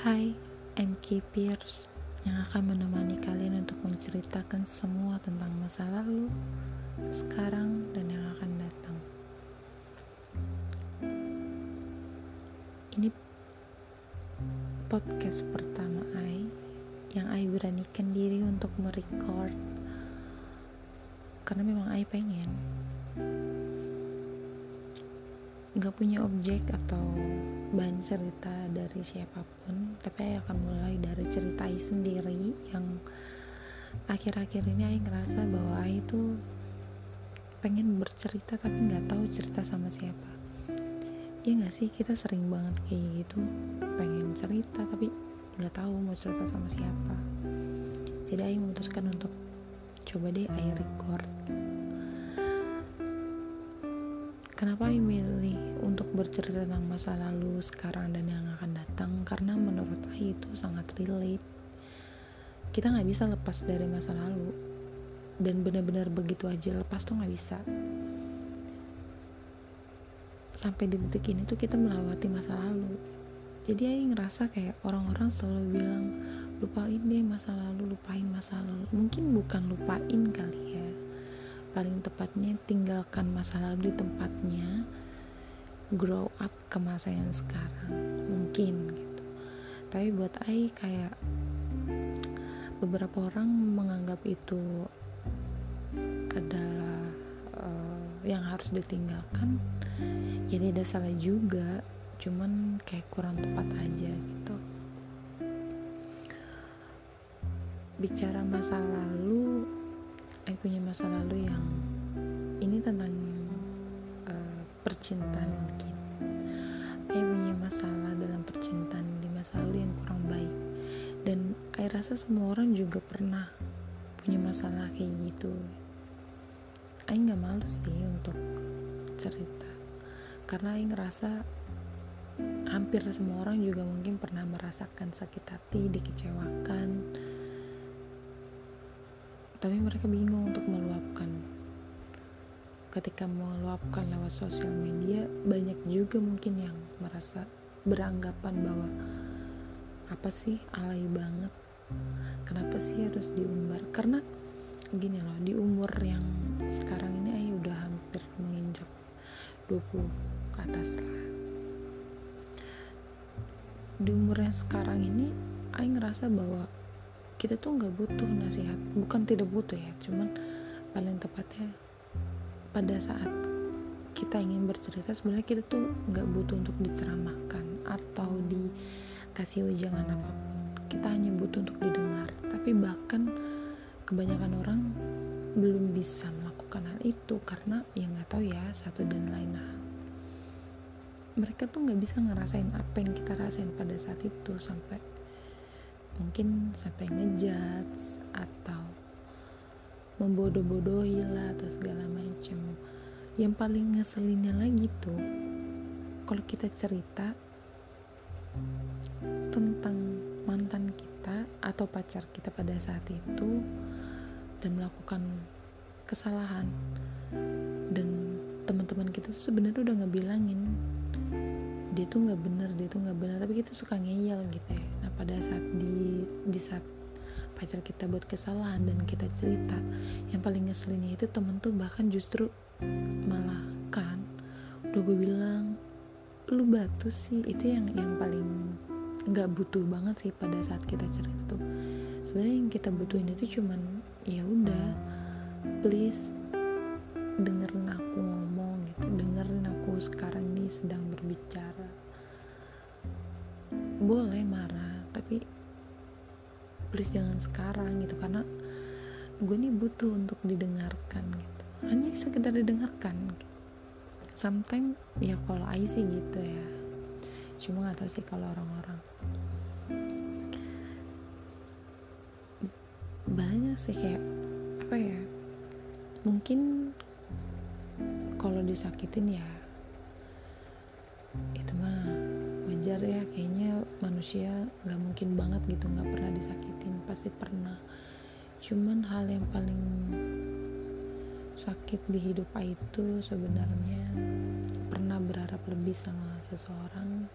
Hai, I'm Ki Pierce yang akan menemani kalian untuk menceritakan semua tentang masa lalu, sekarang, dan yang akan datang. Ini podcast pertama I yang I beranikan diri untuk merecord karena memang I pengen nggak punya objek atau bahan cerita dari siapa pun tapi saya akan mulai dari cerita I sendiri yang akhir-akhir ini Ai ngerasa bahwa Ai itu pengen bercerita tapi nggak tahu cerita sama siapa. Iya nggak sih? Kita sering banget kayak gitu pengen cerita tapi nggak tahu mau cerita sama siapa. Jadi Ai memutuskan untuk coba deh Ai record Kenapa Ai milih untuk bercerita tentang masa lalu, sekarang, dan yang akan datang? Karena menurut Ai itu sangat relate. Kita nggak bisa lepas dari masa lalu, dan benar-benar begitu aja lepas tuh nggak bisa. Sampai di detik ini tuh kita melewati masa lalu. Jadi Ai ngerasa kayak orang-orang selalu bilang lupain deh masa lalu, lupain masa lalu. Mungkin bukan lupain kali ya paling tepatnya tinggalkan masa lalu di tempatnya grow up ke masa yang sekarang. Mungkin gitu. Tapi buat Ai kayak beberapa orang menganggap itu adalah uh, yang harus ditinggalkan ya tidak salah juga. Cuman kayak kurang tepat aja gitu. Bicara masa lalu saya punya masa lalu yang ini tentang uh, percintaan mungkin. Saya punya masalah dalam percintaan di masa lalu yang kurang baik. Dan saya rasa semua orang juga pernah punya masalah kayak gitu. Saya nggak malu sih untuk cerita. Karena saya ngerasa hampir semua orang juga mungkin pernah merasakan sakit hati dikecewakan tapi mereka bingung untuk meluapkan. Ketika meluapkan lewat sosial media banyak juga mungkin yang merasa beranggapan bahwa apa sih? Alay banget. Kenapa sih harus diumbar? Karena gini loh di umur yang sekarang ini ayo udah hampir menginjak 20 ke atas lah. Di umur yang sekarang ini ayo ngerasa bahwa kita tuh nggak butuh nasihat. Bukan tidak butuh ya cuman paling tepatnya pada saat kita ingin bercerita sebenarnya kita tuh nggak butuh untuk diceramahkan atau dikasih wejangan apa pun. Kita hanya butuh untuk didengar. Tapi bahkan kebanyakan orang belum bisa melakukan hal itu karena ya nggak tahu ya satu dan lain hal. Mereka tuh nggak bisa ngerasain apa yang kita rasain pada saat itu sampai mungkin sampai ngejudge atau membodoh-bodohi lah atau segala macam. Yang paling ngeselinnya lagi tuh kalau kita cerita tentang mantan kita atau pacar kita pada saat itu dan melakukan kesalahan. Dan teman-teman kita tuh sebenarnya udah ngebilangin dia tuh nggak bener dia tuh nggak bener. Tapi kita suka ngeyel gitu ya pada saat di di saat pacar kita buat kesalahan dan kita cerita yang paling ngeselinnya itu temen tuh bahkan justru malah kan udah gue bilang lu batu sih. Itu yang yang paling nggak butuh banget sih pada saat kita cerita tuh. Sebenarnya yang kita butuhin itu cuman ya udah please dengerin aku ngomong gitu dengerin aku sekarang please jangan sekarang gitu karena gue nih butuh untuk didengarkan gitu. Hanya sekedar didengarkan gitu. sometimes ya kalau I sih gitu ya. Cuma gak tau sih kalau orang-orang. Banyak sih kayak apa ya mungkin kalau disakitin ya wajar ya kayaknya manusia nggak mungkin banget gitu nggak pernah disakitin pasti pernah. Cuman hal yang paling sakit di hidup itu sebenarnya pernah berharap lebih sama seseorang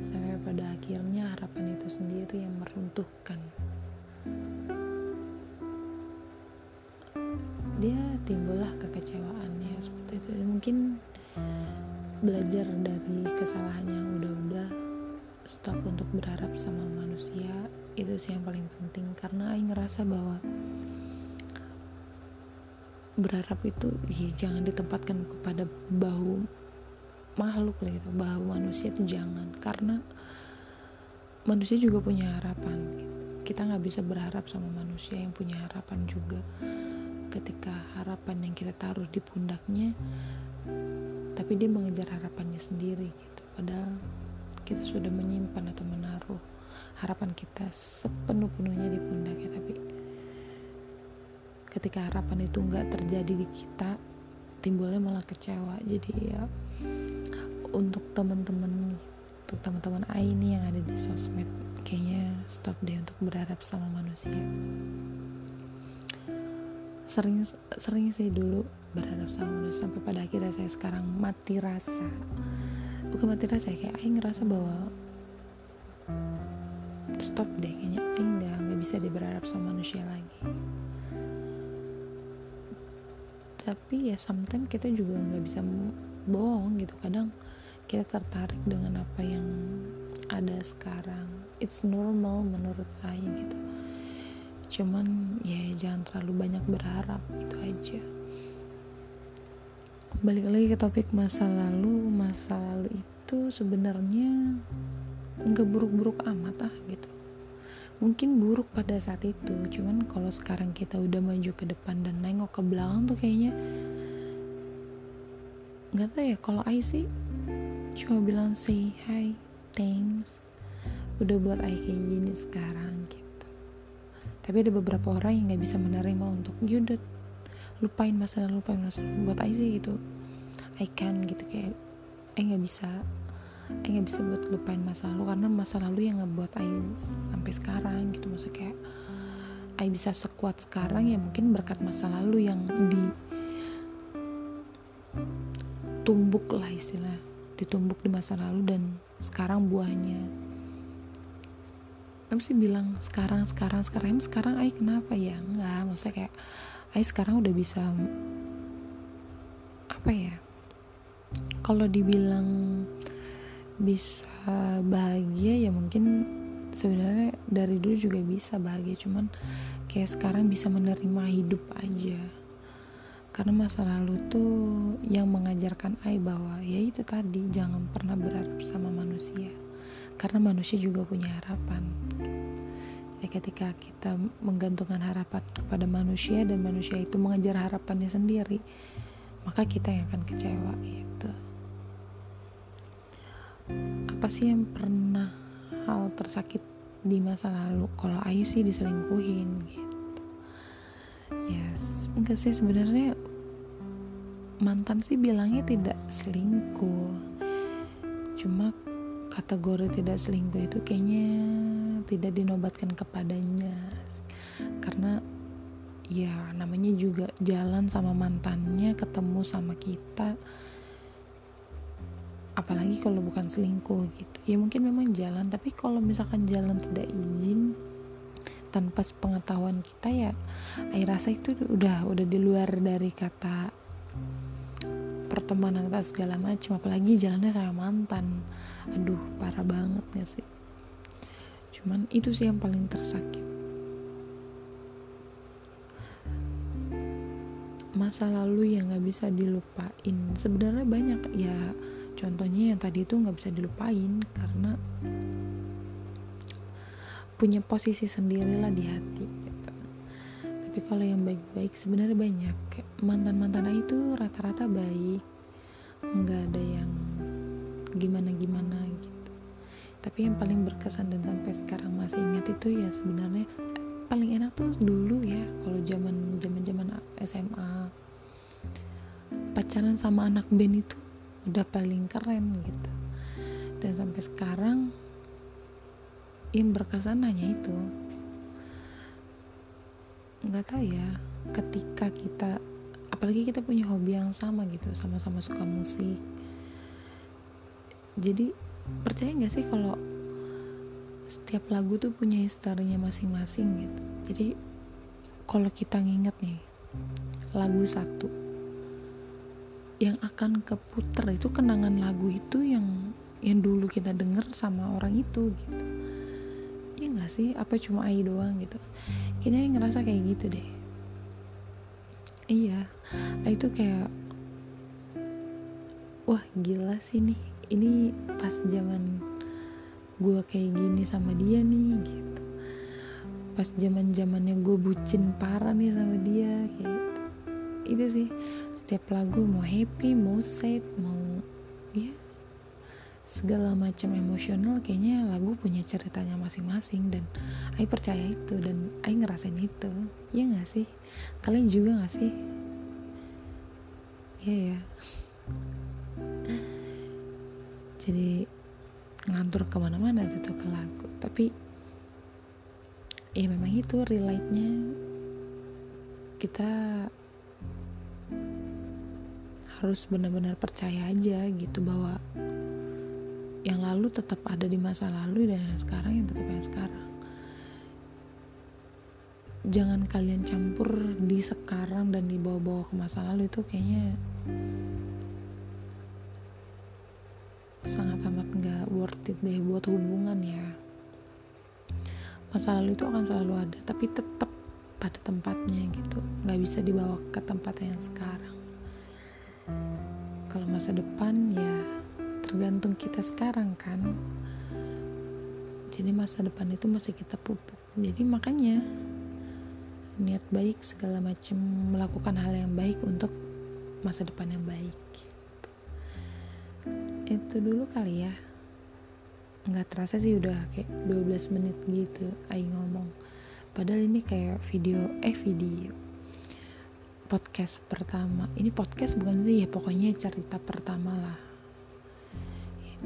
sampai pada akhirnya harapan itu sendiri yang meruntuhkan. Dia timbullah kekecewaannya seperti itu. Mungkin belajar dari kesalahan yang udah-udah stop untuk berharap sama manusia itu sih yang paling penting. Karena Aing ngerasa bahwa berharap itu ya jangan ditempatkan kepada bahu makhluk lah gitu. Bahu manusia itu jangan. Karena manusia juga punya harapan. Kita nggak bisa berharap sama manusia yang punya harapan juga. Ketika harapan yang kita taruh di pundaknya tapi dia mengejar harapannya sendiri gitu. Padahal kita sudah menyimpan atau menaruh harapan kita sepenuh-penuhnya di pundaknya. Tapi ketika harapan itu nggak terjadi di kita timbulnya malah kecewa. Jadi ya untuk teman-teman untuk teman-teman ini yang ada di sosmed kayaknya stop deh untuk berharap sama manusia. Sering sering sih dulu berharap sama manusia sampai pada akhirnya saya sekarang mati rasa bukan mati rasa kayak Aing ngerasa bahwa stop deh kayaknya Aing nggak nggak bisa berharap sama manusia lagi. Tapi ya sometimes kita juga nggak bisa bohong gitu. Kadang kita tertarik dengan apa yang ada sekarang. It's normal menurut Aing gitu. Cuman ya jangan terlalu banyak berharap itu aja balik lagi ke topik masa lalu. Masa lalu itu sebenarnya nggak buruk-buruk amat ah gitu. Mungkin buruk pada saat itu. Cuman kalau sekarang kita udah maju ke depan dan nengok ke belakang tuh kayaknya nggak tahu ya kalau I sih cuma bilang say hi thanks. Udah buat I kayak gini sekarang gitu. Tapi ada beberapa orang yang nggak bisa menerima untuk yaudah lupain masalah lupain masalah buat I sih gitu. I can gitu kayak eh nggak bisa eh nggak bisa buat lupain masa lalu karena masa lalu yang ngebuat I sampai sekarang gitu. Maksudnya kayak I bisa sekuat sekarang ya mungkin berkat masa lalu yang di tumbuk lah istilah. Ditumbuk di masa lalu dan sekarang buahnya. Apa sih bilang sekarang sekarang sekarang? Sekarang ay kenapa ya? Nggak maksudnya kayak ay sekarang udah bisa apa ya kalau dibilang bisa bahagia ya mungkin sebenarnya dari dulu juga bisa bahagia cuman kayak sekarang bisa menerima hidup aja. Karena masa lalu tuh yang mengajarkan Ai bahwa ya itu tadi jangan pernah berharap sama manusia. Karena manusia juga punya harapan ya ketika kita menggantungkan harapan kepada manusia dan manusia itu mengejar harapannya sendiri maka kita yang akan kecewa itu apa sih yang pernah hal tersakit di masa lalu? Kalau Ayu sih diselingkuhin gitu. Yes enggak sih sebenarnya mantan sih bilangnya tidak selingkuh. Cuma kategori tidak selingkuh itu kayaknya tidak dinobatkan kepadanya. Karena ya namanya juga jalan sama mantannya ketemu sama kita. Apalagi kalau bukan selingkuh gitu. Ya mungkin memang jalan tapi kalau misalkan jalan tidak izin tanpa pengetahuan kita ya air rasa itu udah udah di luar dari kata pertemanan atau segala macam apalagi jalannya sama mantan. Aduh parah banget gak sih? Cuman itu sih yang paling tersakit. Masa lalu yang nggak bisa dilupain. Sebenarnya banyak ya contohnya yang tadi itu nggak bisa dilupain karena punya posisi sendirilah di hati gitu. tapi kalau yang baik-baik sebenarnya banyak mantan-mantan itu rata-rata baik. Nggak ada yang gimana-gimana gitu. Tapi yang paling berkesan dan sampai sekarang masih ingat itu ya sebenarnya paling enak tuh dulu ya kalau zaman zaman zaman SMA pacaran sama anak band itu udah paling keren gitu. Dan sampai sekarang yang berkesan hanya itu. Nggak tahu ya ketika kita apalagi kita punya hobi yang sama gitu sama-sama suka musik. Jadi percaya nggak sih kalau setiap lagu tuh punya historinya masing-masing gitu? Jadi kalau kita nginget nih lagu satu yang akan keputer itu kenangan lagu itu yang yang dulu kita denger sama orang itu gitu. Ya nggak sih? Apa cuma Ai doang gitu? Kayaknya ngerasa kayak gitu deh iya. Ai tuh kayak wah gila sih nih. Ini pas zaman gue kayak gini sama dia nih gitu. Pas zaman zamannya gue bucin parah nih sama dia gitu. Itu sih setiap lagu mau happy mau sad mau segala macam emosional kayaknya lagu punya ceritanya masing-masing dan Ai percaya itu dan Ai ngerasain itu. Ya nggak sih? Kalian juga nggak sih? Ya ya jadi ngelantur ke mana-mana gitu ke lagu. Tapi ya memang itu relate-nya. Kita harus benar-benar percaya aja gitu bahwa yang lalu tetap ada di masa lalu dan yang sekarang yang tetap yang sekarang. Jangan kalian campur di sekarang dan dibawa-bawa ke masa lalu itu kayaknya sangat amat nggak worth it deh buat hubungan ya. Masa lalu itu akan selalu ada tapi tetap pada tempatnya gitu. Nggak bisa dibawa ke tempat yang sekarang. Kalau masa depan ya tergantung kita sekarang kan? Jadi masa depan itu masih kita pupuk. Jadi makanya niat baik segala macam melakukan hal yang baik untuk masa depan yang baik itu dulu kali ya. Nggak terasa sih udah kayak 12 menit gitu Aing ngomong. Padahal ini kayak video eh video podcast pertama. Ini podcast bukan sih ya pokoknya cerita pertama lah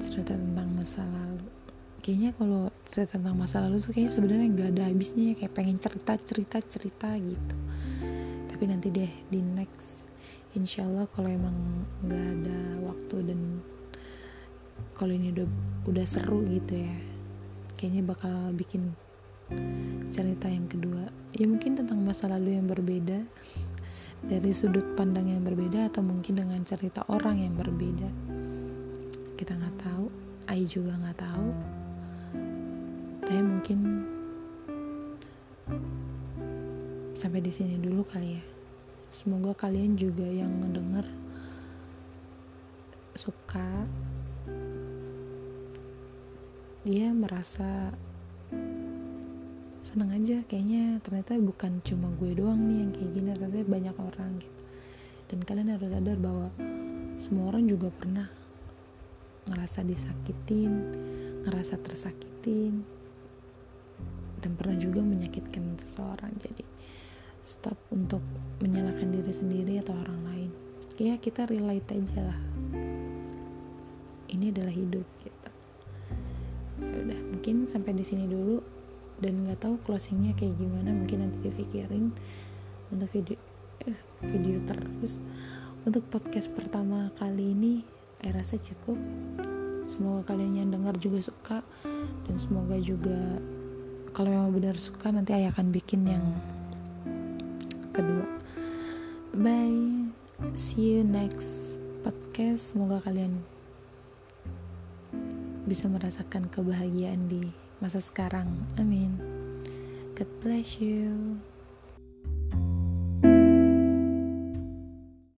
cerita tentang masa lalu. Kayaknya kalau cerita tentang masa lalu tuh kayaknya sebenarnya nggak ada habisnya ya kayak pengen cerita cerita cerita gitu. Tapi nanti deh di next. Insyaallah kalau emang nggak ada waktu dan kalau ini udah udah seru gitu ya kayaknya bakal bikin cerita yang kedua. Ya mungkin tentang masa lalu yang berbeda dari sudut pandang yang berbeda atau mungkin dengan cerita orang yang berbeda kita nggak tahu Ai juga nggak tahu. Tapi mungkin sampai di sini dulu kali ya. Semoga kalian juga yang mendengar suka dia merasa seneng aja kayaknya. Ternyata bukan cuma gue doang nih yang kayak gini ternyata banyak orang gitu. Dan kalian harus sadar bahwa semua orang juga pernah ngerasa disakitin ngerasa tersakitin dan pernah juga menyakitkan seseorang. Jadi stop untuk menyalahkan diri sendiri atau orang lain. Ya kita relate aja lah. Ini adalah hidup gitu. Ya udah mungkin sampai di sini dulu. Dan nggak tahu closingnya kayak gimana. Mungkin nanti dipikirin untuk video eh, video terus. Untuk podcast pertama kali ini saya rasa cukup semoga kalian yang dengar juga suka dan semoga juga kalau memang benar suka nanti ayah akan bikin yang kedua bye see you next podcast semoga kalian bisa merasakan kebahagiaan di masa sekarang. Amin. God bless you.